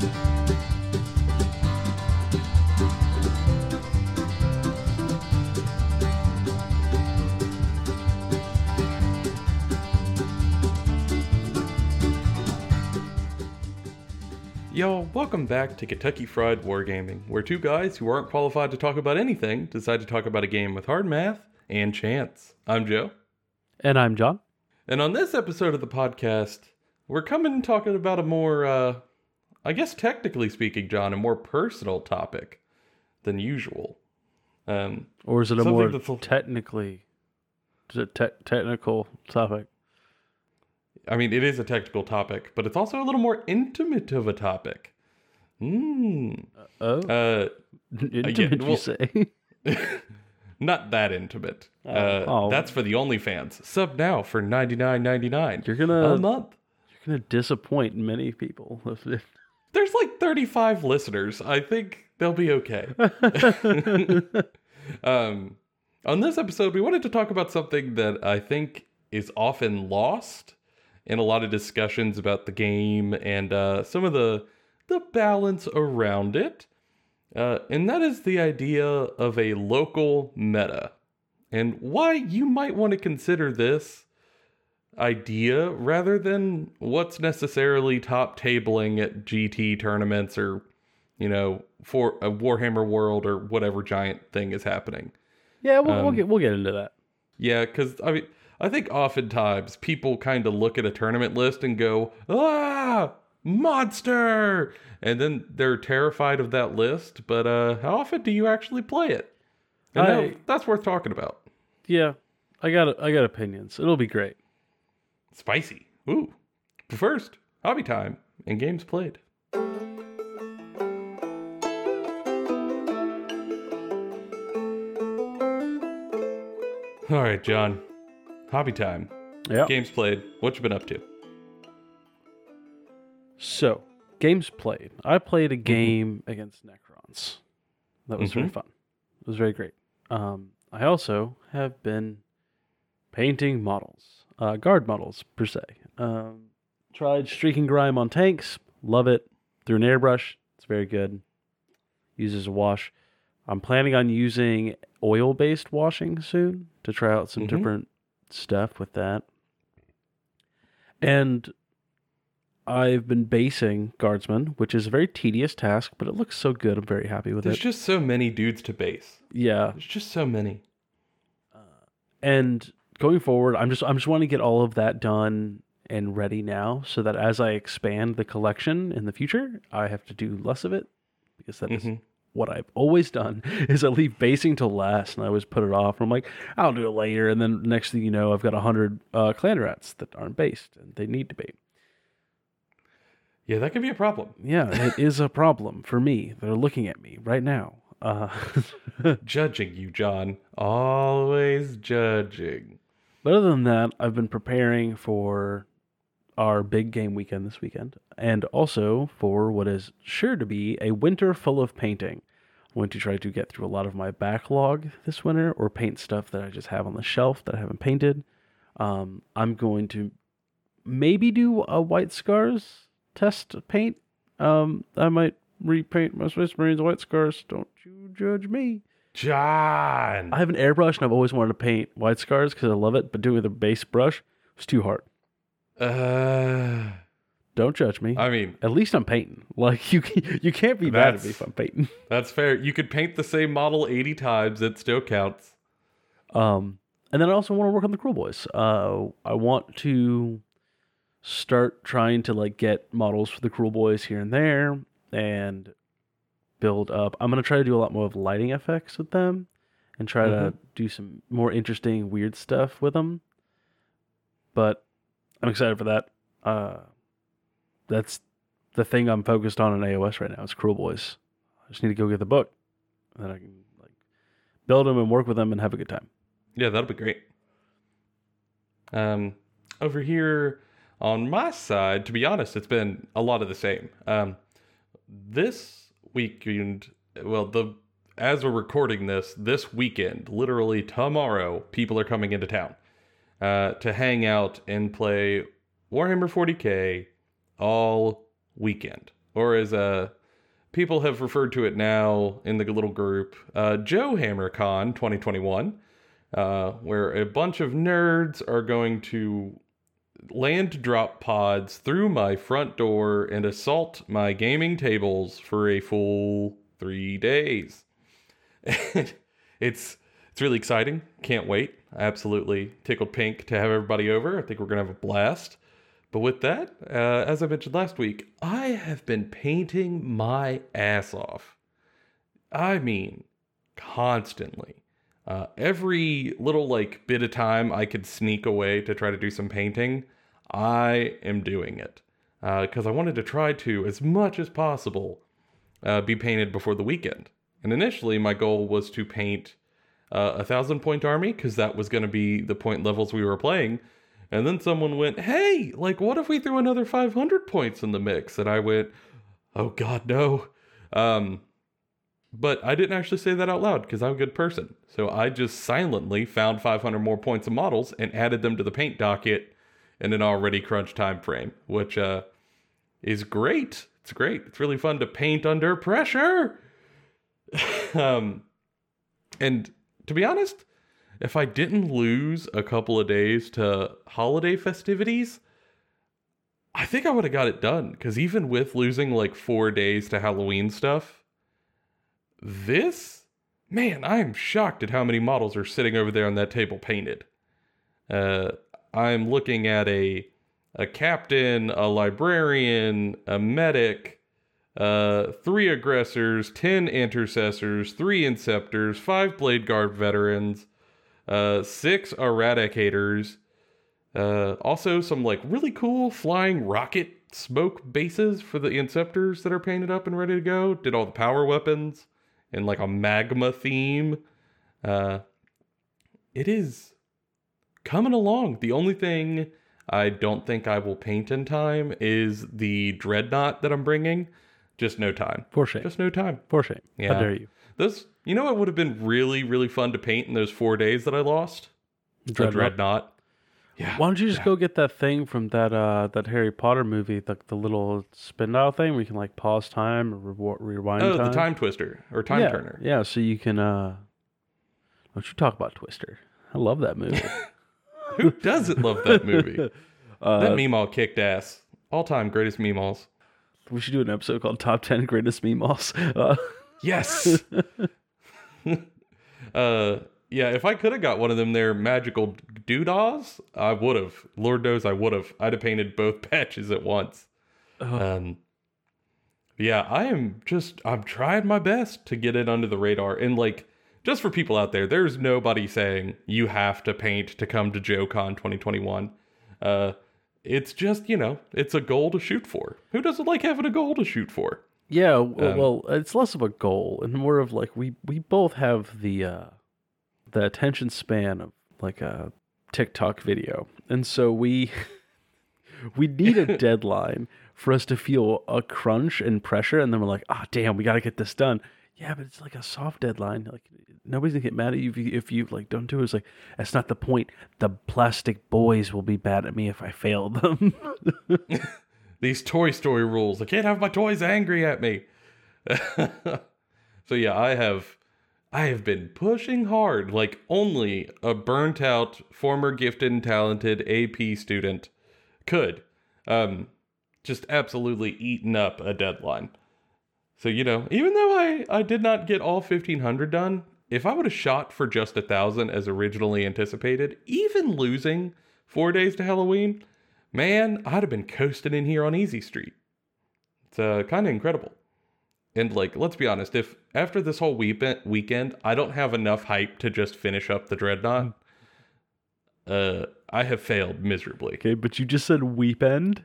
Yo, welcome back to Kentucky Fried Wargaming, where two guys who aren't qualified to talk about anything decide to talk about a game with hard math and chance. I'm Joe. And I'm John. And on this episode of the podcast, we're coming talking about a more, uh, I guess technically speaking, John, a more personal topic than usual. Um, Or is it a more technically te- technical topic? I mean, it is a technical topic, but it's also a little more intimate of a topic. Mm. Oh, Uh, intimate, well- you say? not that intimate. Uh, Oh. That's for the OnlyFans. Sub now for ninety nine ninety nine You're gonna a month. you're gonna disappoint many people. if There's like 35 listeners. I think they'll be okay. um, on this episode, we wanted to talk about something that I think is often lost in a lot of discussions about the game and uh, some of the the balance around it, uh, and that is the idea of a local meta, and why you might want to consider this idea rather than what's necessarily top tabling at GT tournaments or you know for a Warhammer World or whatever giant thing is happening. yeah, we'll, we'll Um, get we'll get into that. Yeah, because I mean, I think oftentimes people kind of look at a tournament list and go, "Ah, monster," and then they're terrified of that list. But uh, how often do you actually play it? And I- that- that's worth talking about. Yeah, I got I got opinions. It'll be great. Spicy. Ooh. But first, hobby time and games played. All right, John. Hobby time. Yeah. Games played. What you been up to? So games played. I played a game against Necrons. That was very Mhm. fun. It was very great. Um, I also have been painting models, uh, guard models per se. Um, tried streaking grime on tanks. Love it. Through an airbrush. It's very good. Uses a wash. I'm planning on using oil based washing soon to try out some Mhm. different stuff with that. And I've been basing Guardsman, which is a very tedious task, but it looks so good. I'm very happy with There's it. There's just so many dudes to base. Yeah, There's just so many. and going forward, I'm just I'm just wanting to get all of that done and ready now, so that as I expand the collection in the future, I have to do less of it because that is Mhm. what I've always done. Is I leave basing till last, and I always put it off. I'm like, I'll do it later, and then next thing you know, I've got a hundred uh, clan rats that aren't based, and they need to be. Yeah, that could be a problem. Yeah, it is a problem for me. They're looking at me right now. Uh, Judging you, John. Always judging. But other than that, I've been preparing for our big game weekend this weekend, and also for what is sure to be a winter full of painting. I'm going to try to get through a lot of my backlog this winter, or paint stuff that I just have on the shelf that I haven't painted. Um, I'm going to maybe do a white scars test paint. Um, I might repaint my Space Marines white scars. Don't you judge me. John. I have an airbrush and I've always wanted to paint white scars because I love it, but doing it with a base brush was too hard. Uh, Don't judge me. I mean, At least I'm painting. Like you, you can't be mad at me That's- if I'm painting. that's fair. You could paint the same model 80 times. It still counts. Um, and then I also want to work on the Kruleboyz. Uh, I want to start trying to like get models for the Kruleboyz here and there, and build up. I'm gonna try to do a lot more of lighting effects with them, and try to do some more interesting, weird stuff with them. But I'm excited for that. Uh, that's the thing I'm focused on in AOS right now. It's Kruleboyz. I just need to go get the book, and then I can like build them and work with them and have a good time. Yeah, that'll be great. Um, over here on my side, to be honest, it's been a lot of the same. Um, this weekend, well, the as we're recording this, this weekend, literally tomorrow, people are coming into town uh, to hang out and play Warhammer 40k all weekend. or as uh, people have referred to it now in the little group, uh, Joe Hammer Con 2021, uh, where a bunch of nerds are going to land drop pods through my front door and assault my gaming tables for a full three days. it's it's really exciting. Can't wait. I Absolutely tickled pink to have everybody over. I think we're gonna have a blast. But with that, uh, as I mentioned last week, I have been painting my ass off. I mean, constantly. Uh, every little like bit of time I could sneak away to try to do some painting, I am doing it because uh, I wanted to try to, as much as possible, uh, be painted before the weekend. And initially, my goal was to paint uh, a thousand point army because that was going to be the point levels we were playing. And then someone went, "Hey, like, what if we threw another 500 points in the mix?" And I went, "Oh God, no." Um, but I didn't actually say that out loud because I'm a good person. So I just silently found 500 more points of models and added them to the paint docket in an already crunch time frame, which uh, is great. It's great. It's really fun to paint under pressure. um, and to be honest, if I didn't lose a couple of days to holiday festivities, I think I would have got it done. Because even with losing like four days to Halloween stuff, this, man, I am shocked at how many models are sitting over there on that table painted. Uh, I'm looking at a a captain, a librarian, a medic, uh, three aggressors, ten intercessors, three inceptors, five blade guard veterans, uh, six eradicators. Uh, also, some like really cool flying rocket smoke bases for the inceptors that are painted up and ready to go. Did all the power weapons and like a magma theme. Uh, it is coming along. The only thing I don't think I will paint in time is the dreadnought that I'm bringing just no time. For shame. Just no time. For shame. Yeah. How dare you? Those, you know, what would have been really, really fun to paint in those four days that I lost. Dreadnought. The dreadnought. Yeah. Why don't you just yeah. go get that thing from that uh that Harry Potter movie, the the little spin dial thing where you can like pause time or re- rewind Oh, time? the time twister or time yeah. turner. Yeah, so you can uh don't you talk about Twister. I love that movie. Who doesn't love that movie? uh, that Meemaw kicked ass. All time greatest Meemaws. we should do an episode called Top Ten Greatest Meemaws. Uh, Yes. uh, yeah. If I could have got one of them there magical doodaws, I would have. Lord knows I would have. I'd have painted both patches at once. Um. Yeah, I am just. I'm trying my best to get it under the radar, and like, just for people out there, there's nobody saying you have to paint to come to JoeCon 2021. Uh, it's just you know, it's a goal to shoot for. Who doesn't like having a goal to shoot for? Yeah, w- well, it's less of a goal and more of like we we both have the uh the attention span of like a TikTok video. And so we we need a deadline for us to feel a crunch and pressure and then we're like, "Ah, damn, we got to get this done." Yeah, but it's like a soft deadline. Like nobody's to get mad at you if you if you like don't do it. It's like that's not the point. The plastic boys will be mad at me if I fail them. these Toy Story rules. I can't have my toys angry at me. so yeah, I have I have been pushing hard like only a burnt out former gifted and talented AP student could. Um just absolutely eaten up a deadline. So you know, even though I I did not get all 1500 done, if I would have shot for just a 1000 as originally anticipated, even losing 4 days to Halloween, man, I'd have been coasting in here on Easy Street. It's uh, kind of incredible. And like, let's be honest, if after this whole weekend, weekend, I don't have enough hype to just finish up the dreadnought, uh, I have failed miserably. Okay, but you just said weekend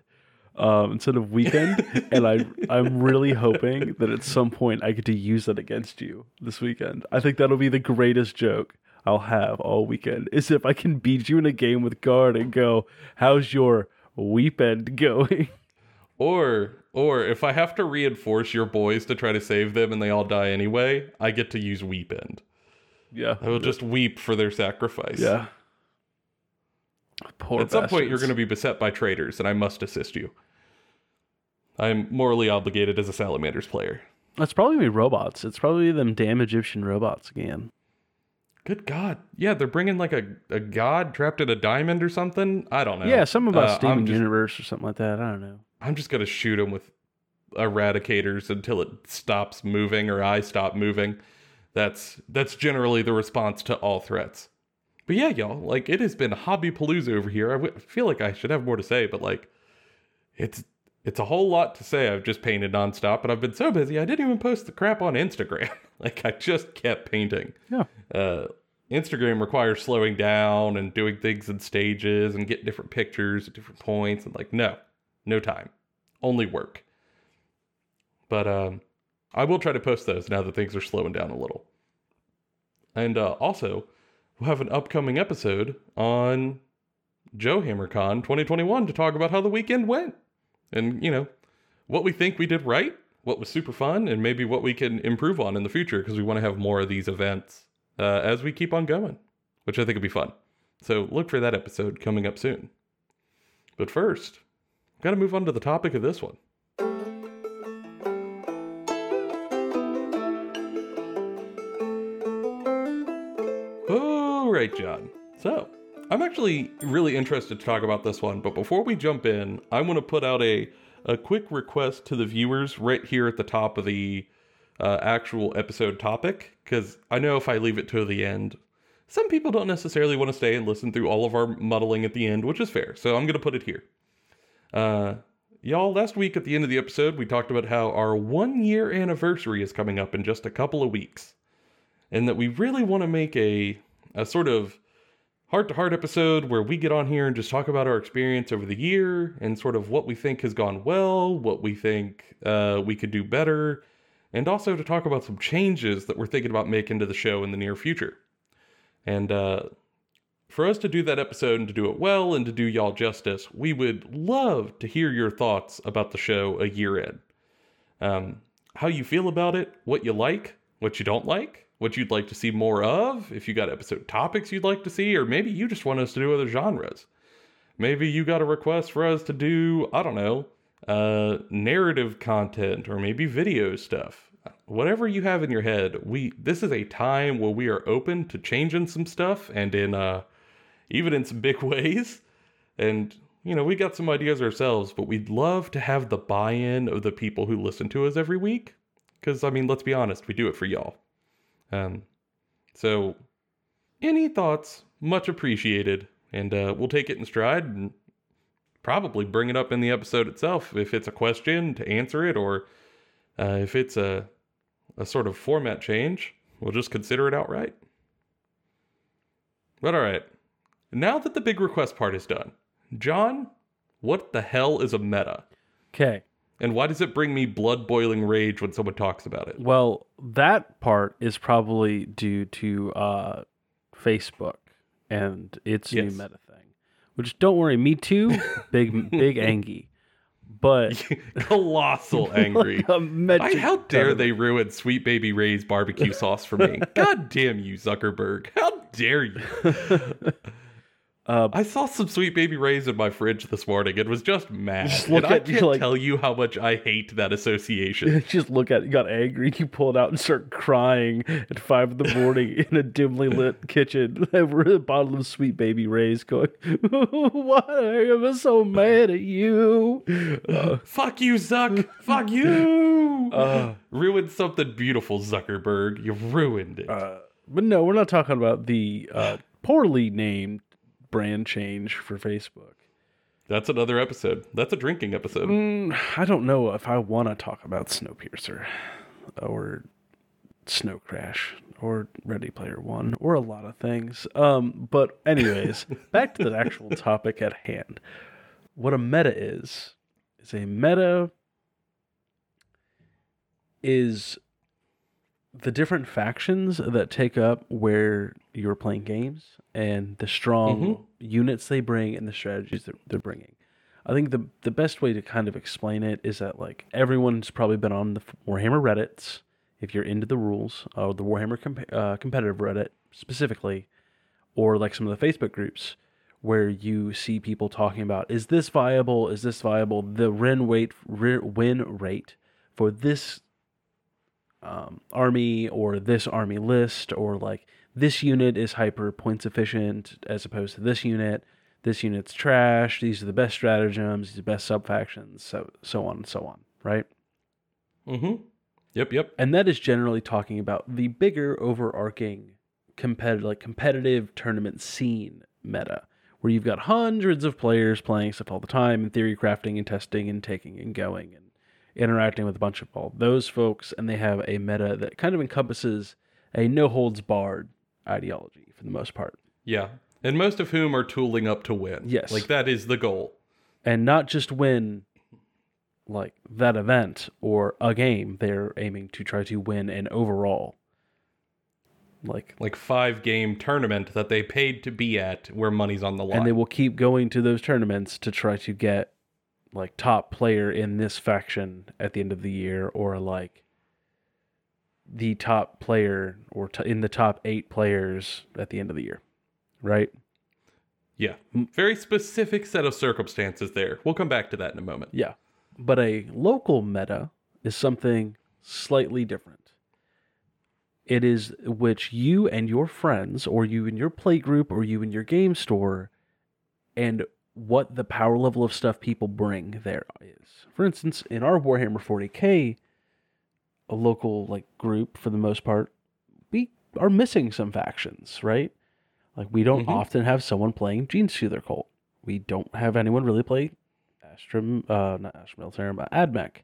um, instead of weekend, and I I'm really hoping that at some point I get to use that against you this weekend. I think that'll be the greatest joke I'll have all weekend. Is if I can beat you in a game with guard and go, "How's your weekend going?" Or or if I have to reinforce your boys to try to save them and they all die anyway, I get to use weep end. Yeah, I will just weep for their sacrifice. yeah. Poor At some point, you're going to be beset by traitors, and I must assist you. I'm morally obligated as a Salamanders player. It's probably gonna be robots. It's probably them damn Egyptian robots again. Good God. Yeah, they're bringing like a, a god trapped in a diamond or something. I don't know. Yeah, some about Uh, Steven just, Universe or something like that. I don't know. I'm just going to shoot him with eradicators until it stops moving or I stop moving. That's that's generally the response to all threats. But yeah, y'all, like it has been hobby palooza over here. I w- feel like I should have more to say, but like it's it's a whole lot to say. I've just painted nonstop, and I've been so busy I didn't even post the crap on Instagram. like I just kept painting. Yeah. Uh, Instagram requires slowing down and doing things in stages and get different pictures at different points. And like, no, no time, only work. But um, I will try to post those now that things are slowing down a little. And uh, also, we'll have an upcoming episode on Joe HammerCon 2021 to talk about how the weekend went and, you know, what we think we did right, what was super fun, and maybe what we can improve on in the future because we want to have more of these events uh, as we keep on going, which I think would be fun. So look for that episode coming up soon. But first, got to move on to the topic of this one. Right, John. So, I'm actually really interested to talk about this one, but before we jump in, I want to put out a a quick request to the viewers right here at the top of the uh, actual episode topic, because I know if I leave it to the end, some people don't necessarily want to stay and listen through all of our muddling at the end, which is fair. So I'm going to put it here. Uh, y'all, last week at the end of the episode, we talked about how our one year anniversary is coming up in just a couple of weeks, and that we really want to make a a sort of heart to heart episode where we get on here and just talk about our experience over the year and sort of what we think has gone well, what we think uh, we could do better, and also to talk about some changes that we're thinking about making to the show in the near future. And uh, for us to do that episode and to do it well and to do y'all justice, we would love to hear your thoughts about the show a year in. Um, how you feel about it, what you like, what you don't like, what you'd like to see more of, if you got episode topics you'd like to see, or maybe you just want us to do other genres. Maybe you got a request for us to do, I don't know, uh, narrative content or maybe video stuff. Whatever you have in your head, we this is a time where we are open to changing some stuff and in uh even in some big ways. And you know, we got some ideas ourselves, but we'd love to have the buy-in of the people who listen to us every week. Because I mean, let's be honest, we do it for y'all. Um, so, any thoughts, much appreciated, and uh, we'll take it in stride and probably bring it up in the episode itself if it's a question to answer it, or uh, if it's a a sort of format change, we'll just consider it outright. But all right, now that the big request part is done, John, what the hell is a meta? Okay. And why does it bring me blood boiling rage when someone talks about it? Well, that part is probably due to uh, Facebook and its new meta thing. Which don't worry, me too. Big big angy. But Colossal angry. Like I, how dare they ruin Sweet Baby Ray's barbecue sauce for me? God damn you, Zuckerberg. How dare you? Uh, I saw some Sweet Baby Ray's in my fridge this morning It was just mad. Just look and I at you can't like- tell you how much I hate that association. just look at it, you got angry, you pull it out and start crying at five in the morning in a dimly lit kitchen. At the bottom of Sweet Baby Ray's going, Why am I so mad at you? Uh, Fuck you, Zuck. Fuck you. uh, ruined something beautiful, Zuckerberg. You ruined it. uh, but no, we're not talking about the uh, poorly named brand change for Facebook. That's another episode. That's a drinking episode. Mm, I don't know if I want to talk about Snowpiercer or Snow Crash or Ready Player One or a lot of things. Um, but anyways, back to the actual topic at hand. What a meta is is a meta is the different factions that take up where you're playing games and the strong Mhm. units they bring and the strategies that they're bringing. I think the the best way to kind of explain it is that like everyone's probably been on the Warhammer Reddits if you're into the rules or the Warhammer comp- uh, competitive Reddit specifically, or like some of the Facebook groups where you see people talking about is this viable? Is this viable? The win rate, win rate for this um, army or this army list, or like this unit is hyper points efficient as opposed to this unit. This unit's trash. These are the best stratagems. These are the best sub factions. So so on and so on. Right. Mm-hmm. Yep. Yep. And that is generally talking about the bigger overarching competitive like competitive tournament scene meta where you've got hundreds of players playing stuff all the time and theory crafting and testing and taking and going and interacting with a bunch of all those folks and they have a meta that kind of encompasses a no holds barred ideology for the most part Yeah. And most of whom are tooling up to win. Yes. Like that is the goal. and not just win like that event or a game they're aiming to try to win an overall like Like five game tournament that they paid to be at where money's on the line. and they will keep going to those tournaments to try to get like top player in this faction at the end of the year or like the top player or t- in the top 8 players at the end of the year right yeah. Very specific set of circumstances there. We'll come back to that in a moment. yeah but a local meta is something slightly different it is which you and your friends or you and your play group or you and your game store and what the power level of stuff people bring there is. For instance, in our Warhammer 40k, a local like group for the most part, we are missing some factions, right? Like we don't Mhm. often have someone playing Gene Stealer Cult. We don't have anyone really play Astrum, uh, not Astrum Militarum, but Admech,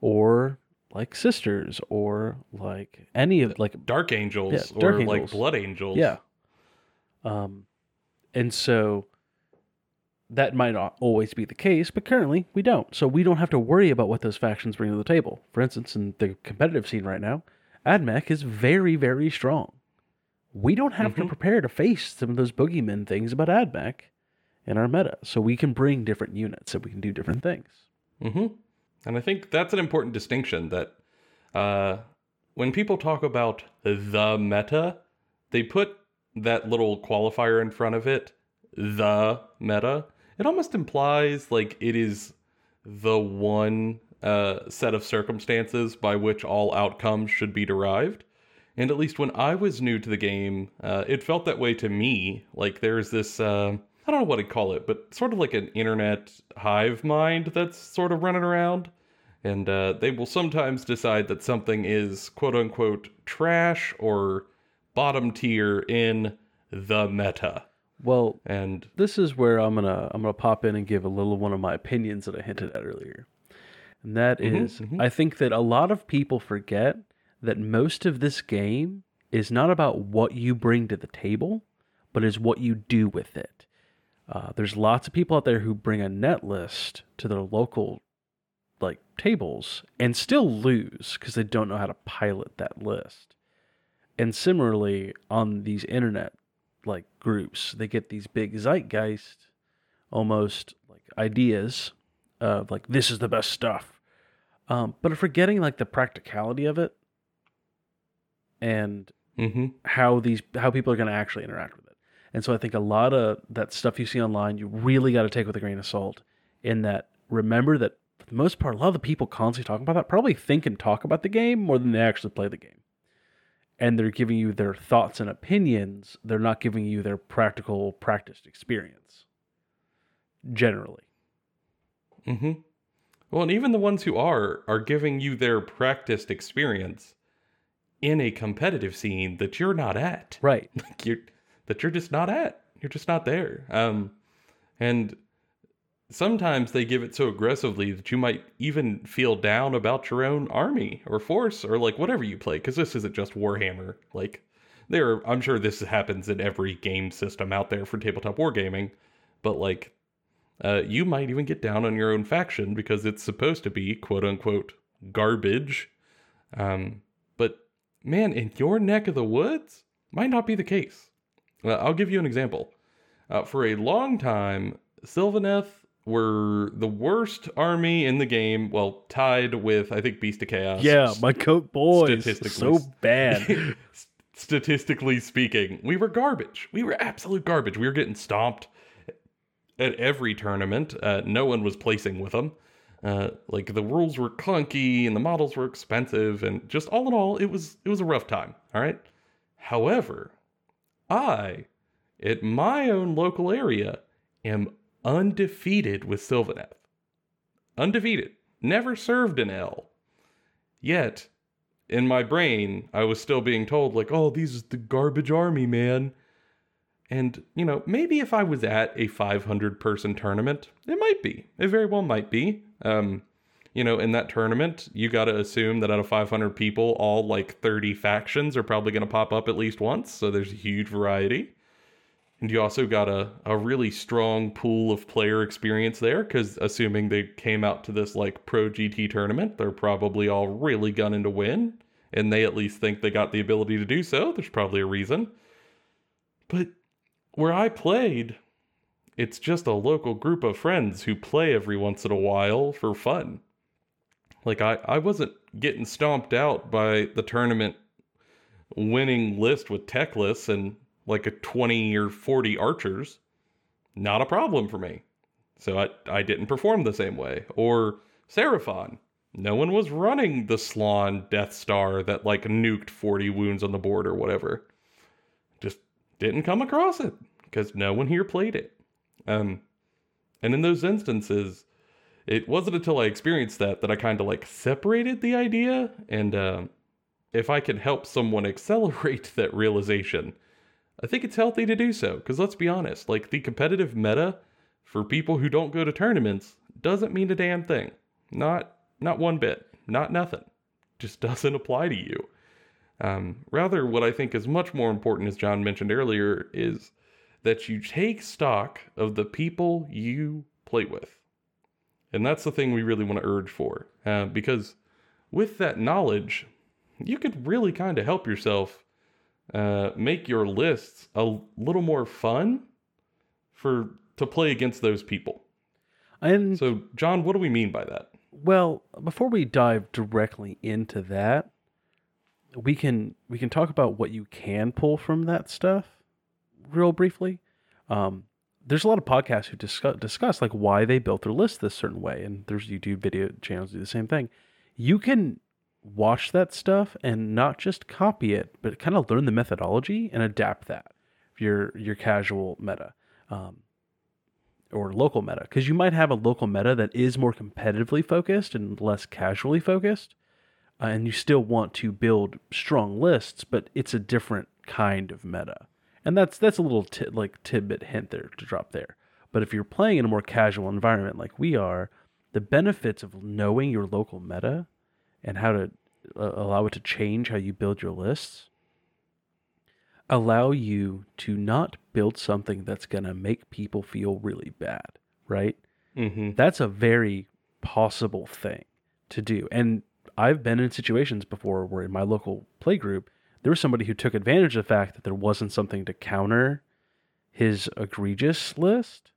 or like Sisters, or like any of like Dark Angels Yeah, or Dark like Blood Angels. yeah. Um, and so that might not always be the case, but currently we don't. So we don't have to worry about what those factions bring to the table. For instance, in the competitive scene right now, AdMech is very, very strong. We don't have to Mhm. prepare to face some of those boogeyman things about AdMech in our meta. So we can bring different units and we can do different things. Mm-hmm. And I think that's an important distinction that uh, when people talk about the meta, they put that little qualifier in front of it, the meta. It almost implies like it is the one uh, set of circumstances by which all outcomes should be derived. And at least when I was new to the game, uh, it felt that way to me. Like there's this, uh, I don't know what to call it, but sort of like an internet hive mind that's sort of running around. And uh, they will sometimes decide that something is quote unquote trash or bottom tier in the meta. Well, And this is where I'm gonna I'm gonna pop in and give a little one of my opinions that I hinted at earlier, and that Mhm, is, mhm. I think that a lot of people forget that most of this game is not about what you bring to the table, but is what you do with it. Uh, there's lots of people out there who bring a net list to their local like tables and still lose because they don't know how to pilot that list. And similarly, on these internet like groups, they get these big zeitgeist almost like ideas of like this is the best stuff. Um, but are forgetting like the practicality of it and hmm how these how people are going to actually interact with it. And so I think a lot of that stuff you see online, you really got to take with a grain of salt. In that, remember that for the most part, a lot of the people constantly talking about that probably think and talk about the game more than they actually play the game. And they're giving you their thoughts and opinions. They're not giving you their practical, practiced experience. Generally, hmm Well, and even the ones who are are giving you their practiced experience in a competitive scene that you're not at. right? Like you're that you're just not at. You're just not there. Um, and sometimes they give it so aggressively that you might even feel down about your own army or force or like whatever you play because this isn't just Warhammer. Like there, I'm sure this happens in every game system out there for tabletop wargaming, but like uh, you might even get down on your own faction because it's supposed to be quote unquote garbage. Um, but man, in your neck of the woods, might not be the case. Uh, I'll give you an example. Uh, for a long time, Sylvaneth were the worst army in the game, well, tied with, I think, Beast of Chaos. Yeah, my coat boys, Statistically. so bad. Statistically speaking, we were garbage. We were absolute garbage. We were getting stomped at every tournament. Uh, no one was placing with them. Uh, like the rules were clunky and the models were expensive, and just all in all, it was it was a rough time. All right. However, I, at my own local area, am undefeated with Sylvaneth. Undefeated. Never served an L. Yet, in my brain, I was still being told, like, oh, these is the garbage army, man. And, you know, maybe if I was at a 500 person tournament, it might be. It very well might be. Um, you know, in that tournament, you got to assume that out of 500 people, all like 30 factions are probably going to pop up at least once. So there's a huge variety. And you also got a, a really strong pool of player experience there because assuming they came out to this like pro GT tournament, they're probably all really gunning to win. And they at least think they got the ability to do so. There's probably a reason. But where I played, it's just a local group of friends who play every once in a while for fun. Like I, I wasn't getting stomped out by the tournament winning list with Teclis and like a 20 or 40 archers. Not a problem for me. So I, I didn't perform the same way. Or Seraphon. No one was running the Slann Death Star that like nuked 40 wounds on the board or whatever. Just didn't come across it because no one here played it. Um, and in those instances, it wasn't until I experienced that that I kind of like separated the idea. And uh, if I can help someone accelerate that realization, I think it's healthy to do so. Because let's be honest, like the competitive meta for people who don't go to tournaments doesn't mean a damn thing. Not not one bit. Not nothing. Just doesn't apply to you. Um, rather, what I think is much more important, as John mentioned earlier, is that you take stock of the people you play with. And that's the thing we really want to urge for. Uh, because with that knowledge, you could really kind of help yourself uh, make your lists a little more fun for to play against those people. And So, John, what do we mean by that? Well, before we dive directly into that, we can we can talk about what you can pull from that stuff real briefly. Um, there's a lot of podcasts who discuss, discuss like why they built their list this certain way, and there's YouTube video channels do the same thing. You can watch that stuff and not just copy it, but kind of learn the methodology and adapt that your your casual meta. Um, or local meta because you might have a local meta that is more competitively focused and less casually focused uh, and you still want to build strong lists but it's a different kind of meta and that's that's a little ti- like tidbit hint there to drop there but if you're playing in a more casual environment like we are the benefits of knowing your local meta and how to allow it to change how you build your lists allow you to not build something that's going to make people feel really bad, right? Mm-hmm. That's a very possible thing to do. And I've been in situations before where in my local play group, there was somebody who took advantage of the fact that there wasn't something to counter his egregious list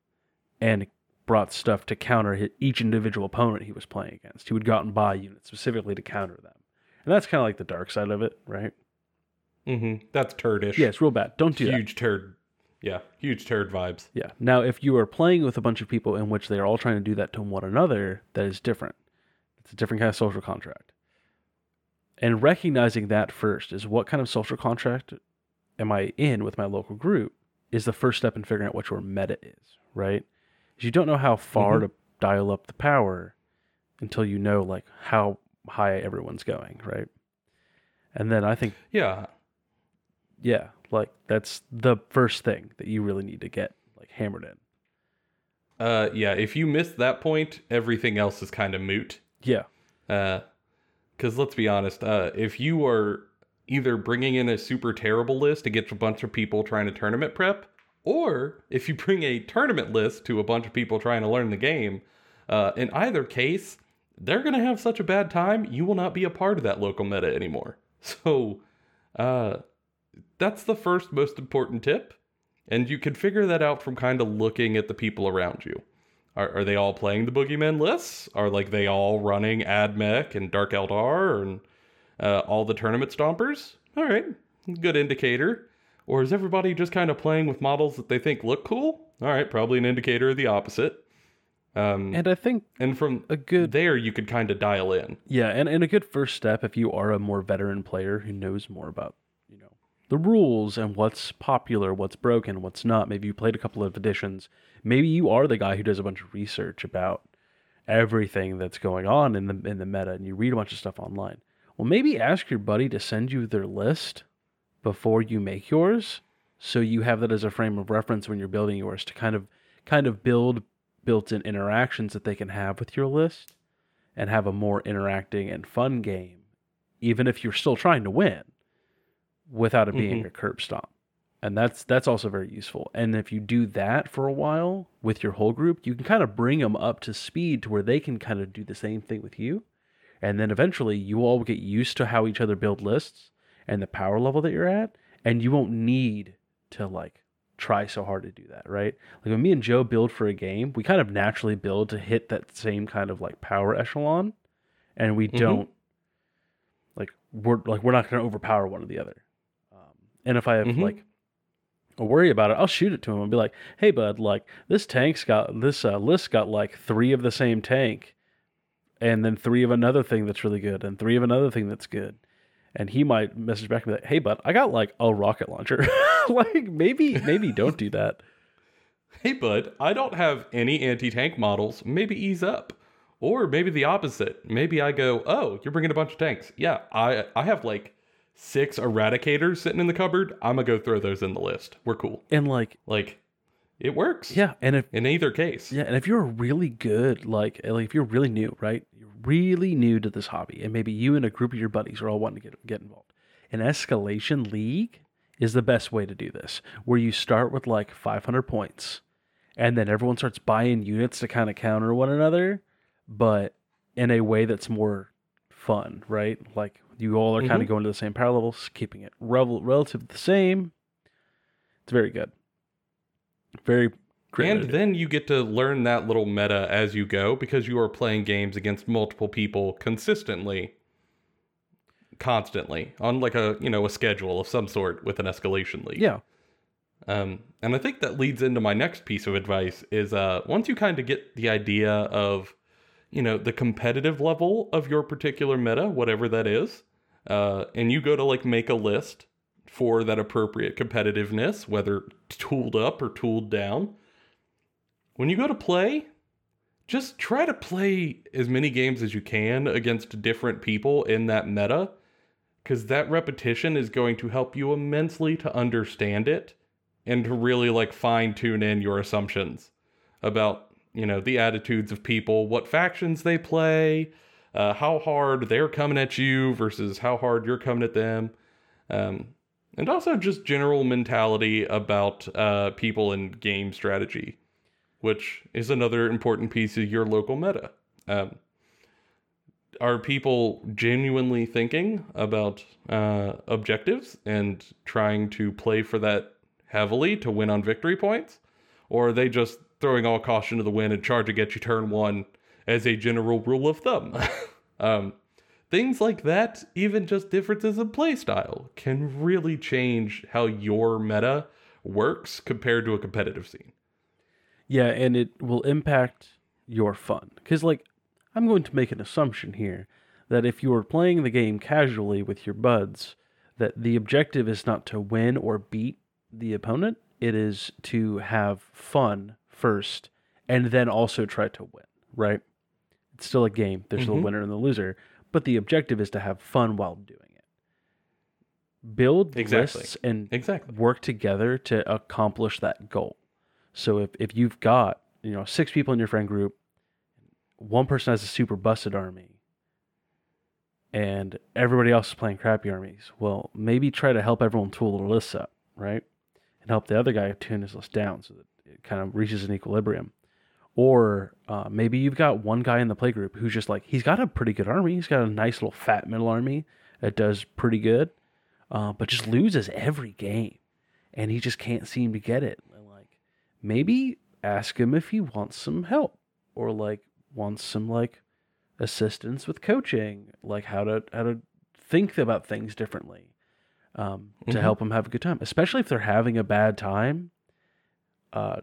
and brought stuff to counter each individual opponent he was playing against. He would go out and buy units specifically to counter them. And that's kind of like the dark side of it, right? Mm-hmm. That's turdish. Yeah, it's real bad. Don't do that. huge turd. Yeah, huge turd vibes. Yeah. Now, if you are playing with a bunch of people in which they are all trying to do that to one another, that is different. It's a different kind of social contract. And recognizing that first is what kind of social contract am I in with my local group is the first step in figuring out what your meta is, right? Because you don't know how far Mhm. to dial up the power until you know like how high everyone's going, right? And then I think Yeah, yeah, like that's the first thing that you really need to get like hammered in. uh, yeah. If you miss that point, everything else is kind of moot. Yeah. Uh, because let's be honest, uh, if you are either bringing in a super terrible list to get a bunch of people trying to tournament prep, or if you bring a tournament list to a bunch of people trying to learn the game, uh, in either case, they're going to have such a bad time, you will not be a part of that local meta anymore. So, uh, that's the first most important tip. And you can figure that out from kind of looking at the people around you. Are, are they all playing the Boogeyman lists? Are like they all running AdMech and Dark Eldar and uh, all the tournament stompers? All right, good indicator. Or is everybody just kind of playing with models that they think look cool all right, probably an indicator of the opposite. Um, and, I think and from a good there, you could kind of dial in. Yeah, and, and a good first step if you are a more veteran player who knows more about, you know, the rules and what's popular, what's broken, what's not. Maybe you played a couple of editions. Maybe you are the guy who does a bunch of research about everything that's going on in the in the meta and you read a bunch of stuff online. Well, maybe ask your buddy to send you their list before you make yours so you have that as a frame of reference when you're building yours to kind of kind of build built-in interactions that they can have with your list and have a more interacting and fun game, even if you're still trying to win, without it being Mhm. a curb stomp. And that's that's also very useful. And if you do that for a while with your whole group, you can kind of bring them up to speed to where they can kind of do the same thing with you. And then eventually you all get used to how each other build lists and the power level that you're at, and you won't need to like try so hard to do that, right? Like when me and Joe build for a game, we kind of naturally build to hit that same kind of like power echelon, and we Mhm. don't like we're like we're not going to overpower one or the other. Um, and if I have Mhm. like a worry about it, I'll shoot it to him and be like, "Hey, bud, like this tank's got this uh, list got like three of the same tank, and then three of another thing that's really good, and three of another thing that's good." And he might message back and be like, "Hey, bud, I got like a rocket launcher. like maybe maybe don't do that." Hey, bud, I don't have any anti tank models. Maybe ease up. Or maybe the opposite. Maybe I go, oh, you're bringing a bunch of tanks. Yeah, I I have like six eradicators sitting in the cupboard. I'm going to go throw those in the list. We're cool. And like, Like, it works. yeah, and if In either case. Yeah, and if you're really good, like like if you're really new, right? You're really new to this hobby, and maybe you and a group of your buddies are all wanting to get get involved. An escalation league is the best way to do this, where you start with like 500 points, and then everyone starts buying units to kind of counter one another, but in a way that's more fun, right? Like you all are kind of mm-hmm. going to the same power levels, keeping it rel- relative the same. It's very good. Very great. And then you get to learn that little meta as you go because you are playing games against multiple people consistently, constantly on like a you know a schedule of some sort with an escalation league. yeah. Um, and I think that leads into my next piece of advice is uh, once you kind of get the idea of, you know, the competitive level of your particular meta, whatever that is, uh, and you go to like make a list for that appropriate competitiveness, whether tooled up or tooled down. When you go to play, just try to play as many games as you can against different people in that meta because that repetition is going to help you immensely to understand it and to really like fine tune in your assumptions about you know the attitudes of people what factions they play uh, how hard they're coming at you versus how hard you're coming at them um, and also just general mentality about uh, people and game strategy which is another important piece of your local meta um, are people genuinely thinking about uh, objectives and trying to play for that heavily to win on victory points? Or are they just throwing all caution to the wind and charging at you turn one as a general rule of thumb? um, things like that, even just differences in playstyle, can really change how your meta works compared to a competitive scene. Yeah, and it will impact your fun. Because, like, I'm going to make an assumption here that if you are playing the game casually with your buds, that the objective is not to win or beat the opponent, it is to have fun first and then also try to win, right? It's still a game, there's still a Mhm. winner and the loser, but the objective is to have fun while doing it. Build Exactly. lists and Exactly. work together to accomplish that goal. So if, if you've got, you know, six people in your friend group, one person has a super busted army, and everybody else is playing crappy armies, well, maybe try to help everyone tool their lists up, right? And help the other guy tune his list down so that it kind of reaches an equilibrium. Or uh, maybe you've got one guy in the playgroup who's just like, he's got a pretty good army. He's got a nice little fat middle army that does pretty good, uh, but just loses every game. And he just can't seem to get it. And like, maybe ask him if he wants some help or like wants some like assistance with coaching, like how to how to think about things differently um, to Mhm. help them have a good time, especially if they're having a bad time. Uh,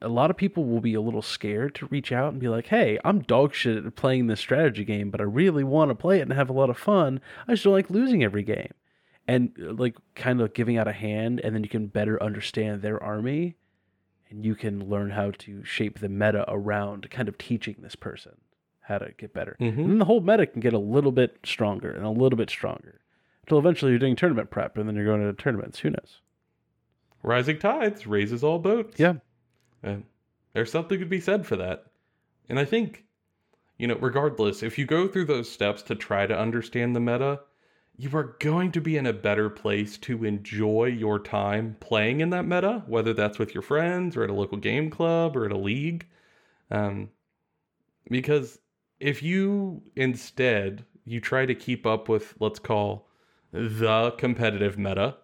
a lot of people will be a little scared to reach out and be like, "Hey, I'm dog shit at playing this strategy game, but I really want to play it and have a lot of fun. I just don't like losing every game." And like kind of giving out a hand and then you can better understand their army and you can learn how to shape the meta around kind of teaching this person how to get better. Mhm. And then the whole meta can get a little bit stronger and a little bit stronger until eventually you're doing tournament prep and then you're going to tournaments. Who knows? Rising tides raises all boats. Yeah. And there's something to be said for that. And I think, you know, regardless, if you go through those steps to try to understand the meta, you are going to be in a better place to enjoy your time playing in that meta, whether that's with your friends or at a local game club or at a league. Um, because if you instead you try to keep up with let's call the competitive meta,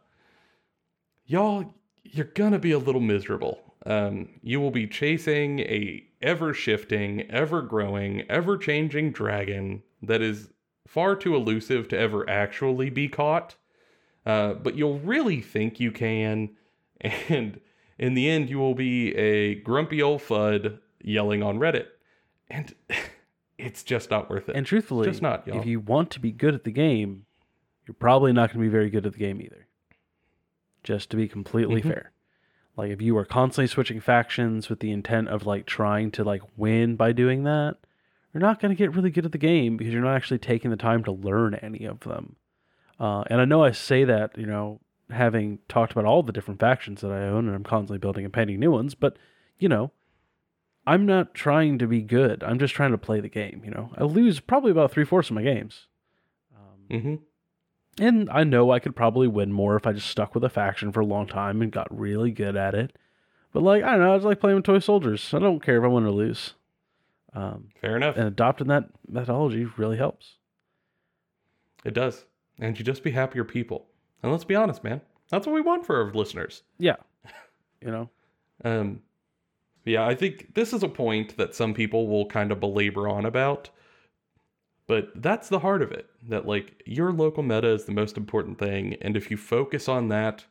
y'all you're gonna be a little miserable. Um, you will be chasing a ever shifting, ever growing, ever changing dragon that is far too elusive to ever actually be caught. Uh, but you'll really think you can, and in the end, you will be a grumpy old fud yelling on Reddit, and it's just not worth it. And truthfully, Just not, y'all. if you want to be good at the game, you're probably not going to be very good at the game either. Just to be completely Mhm. fair. Like if you are constantly switching factions with the intent of like trying to like win by doing that, you're not going to get really good at the game because you're not actually taking the time to learn any of them. Uh, and I know I say that, you know, having talked about all the different factions that I own and I'm constantly building and painting new ones, but you know, I'm not trying to be good. I'm just trying to play the game. You know, I lose probably about three fourths of my games, um, hmm and I know I could probably win more if I just stuck with a faction for a long time and got really good at it. But like I don't know, I just like playing with toy soldiers. I don't care if I win or lose. Um, Fair enough. and adopting that methodology really helps. It does. And you just be happier people. And let's be honest, man. That's what we want for our listeners. Yeah, you know. Um, yeah, I think this is a point that some people will kind of belabor on about. But that's the heart of it. That, like, your local meta is the most important thing. And if you focus on that,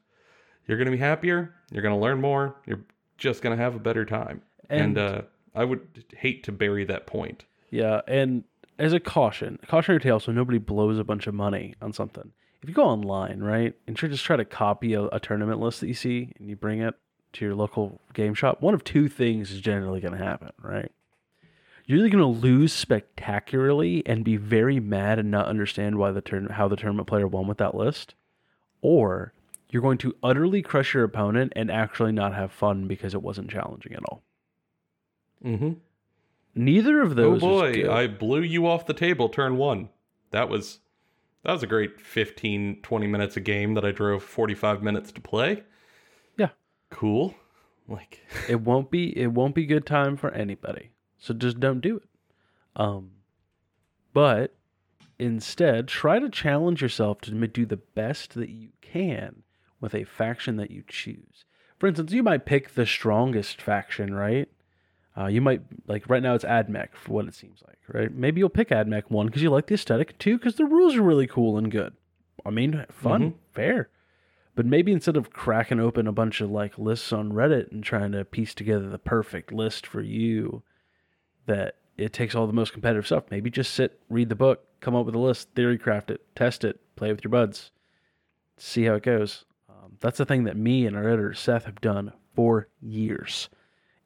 you're going to be happier. You're going to learn more. You're just going to have a better time. And, And- uh, I would hate to bury that point. Yeah, and as a caution, cautionary tale, so nobody blows a bunch of money on something. If you go online, right, and try just try to copy a, a tournament list that you see and you bring it to your local game shop, one of two things is generally going to happen, right? You're either going to lose spectacularly and be very mad and not understand why the turn how the tournament player won with that list, or you're going to utterly crush your opponent and actually not have fun because it wasn't challenging at all. Mm-hmm. Neither of Oh those. Oh boy, good. I blew you off the table turn one. That was that was a great 15, 20 minutes a game that I drove 45 minutes to play. Yeah. Cool. Like it won't be it won't be good time for anybody so just don't do it um but instead try to challenge yourself to do the best that you can with a faction that you choose for instance you might pick the strongest faction right uh, you might like right now it's Ad admech for what it seems like right maybe you'll pick Ad admech one because you like the aesthetic two because the rules are really cool and good i mean fun fair but maybe instead of cracking open a bunch of like lists on Reddit and trying to piece together the perfect list for you, that it takes all the most competitive stuff. Maybe just sit, read the book, come up with a list, theory craft it, test it, play with your buds, see how it goes. Um, that's the thing that me and our editor Seth have done for years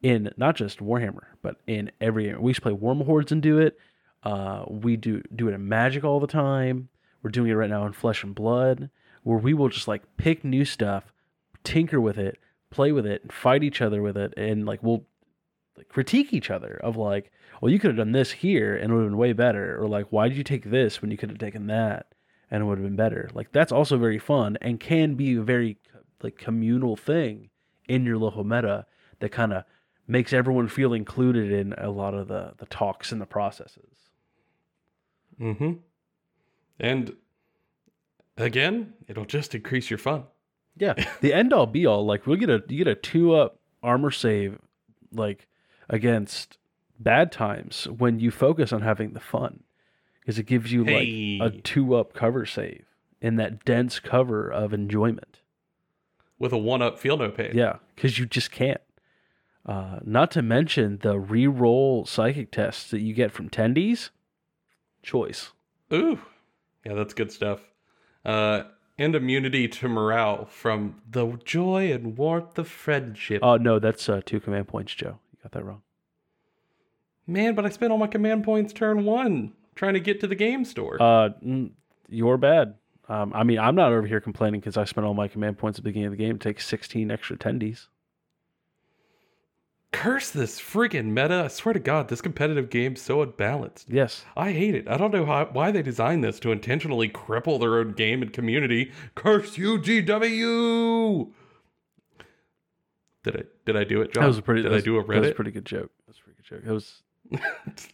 in not just Warhammer, but in every. We used to play Warmahordes and do it. Uh, we do do it in Magic all the time. We're doing it right now in Flesh and Blood, where we will just like pick new stuff, tinker with it, play with it, fight each other with it, and like we'll like critique each other of like, well, you could have done this here and it would have been way better, or like, why did you take this when you could have taken that and it would have been better? Like that's also very fun and can be a very like communal thing in your local meta that kind of makes everyone feel included in a lot of the the talks and the processes. Mm-hmm. And again, it'll just increase your fun. Yeah, the end all be all. Like we'll get a you get a two up armor save, like against bad times when you focus on having the fun, because it gives you Hey. like a two up cover save in that dense cover of enjoyment. With a one up feel no pain. Yeah, because you just can't. Uh, not to mention the re-roll psychic tests that you get from tendies. Choice. Ooh, yeah, that's good stuff. Uh, and immunity to morale from the joy and warmth of friendship. Oh no, that's uh, two command points, Joe. You got that wrong. Man, but I spent all my command points turn one trying to get to the game store. Uh, you're bad. Um, I mean, I'm not over here complaining because I spent all my command points at the beginning of the game to take 16 extra tendies. Curse this friggin' meta. I swear to God, this competitive game's so unbalanced. Yes. I hate it. I don't know how, why they designed this to intentionally cripple their own game and community. Curse you, GW! Did I did I do it, John? That was a pretty. Did that I was- do a That was a pretty good joke. That's a pretty good joke. That was.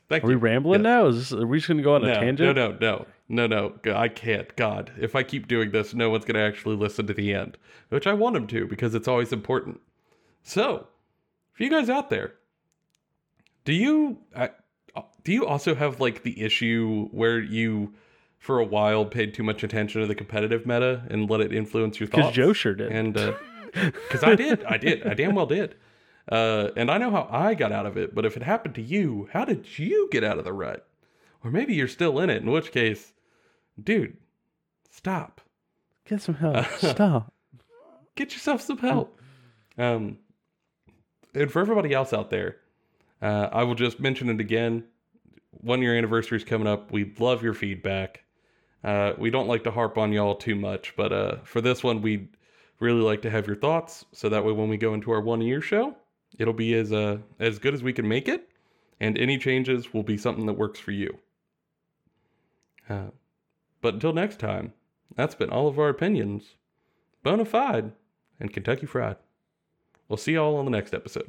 Thank Are we rambling now? Is this, are we just going to go on a tangent? No, no, no, no, no. I can't. God, if I keep doing this, no one's going to actually listen to the end, which I want them to because it's always important. So, for you guys out there, do you uh, do you also have like the issue where you, for a while, paid too much attention to the competitive meta and let it influence your thoughts? Because? Joe sure did. and because I did, I did, I damn well did. Uh, and I know how I got out of it, but if it happened to you, how did you get out of the rut? Or maybe you're still in it, in which case, dude, stop. Get some help. Stop. Get yourself some help. Um, and for everybody else out there, uh, I will just mention it again. One year anniversary is coming up. We love your feedback. Uh, we don't like to harp on y'all too much, but uh, for this one, we'd really like to have your thoughts, so that way when we go into our one year show, it'll be as uh, as good as we can make it, and any changes will be something that works for you. Uh, but until next time, that's been all of our opinions, bona fide, and Kentucky Fried. We'll see y'all on the next episode.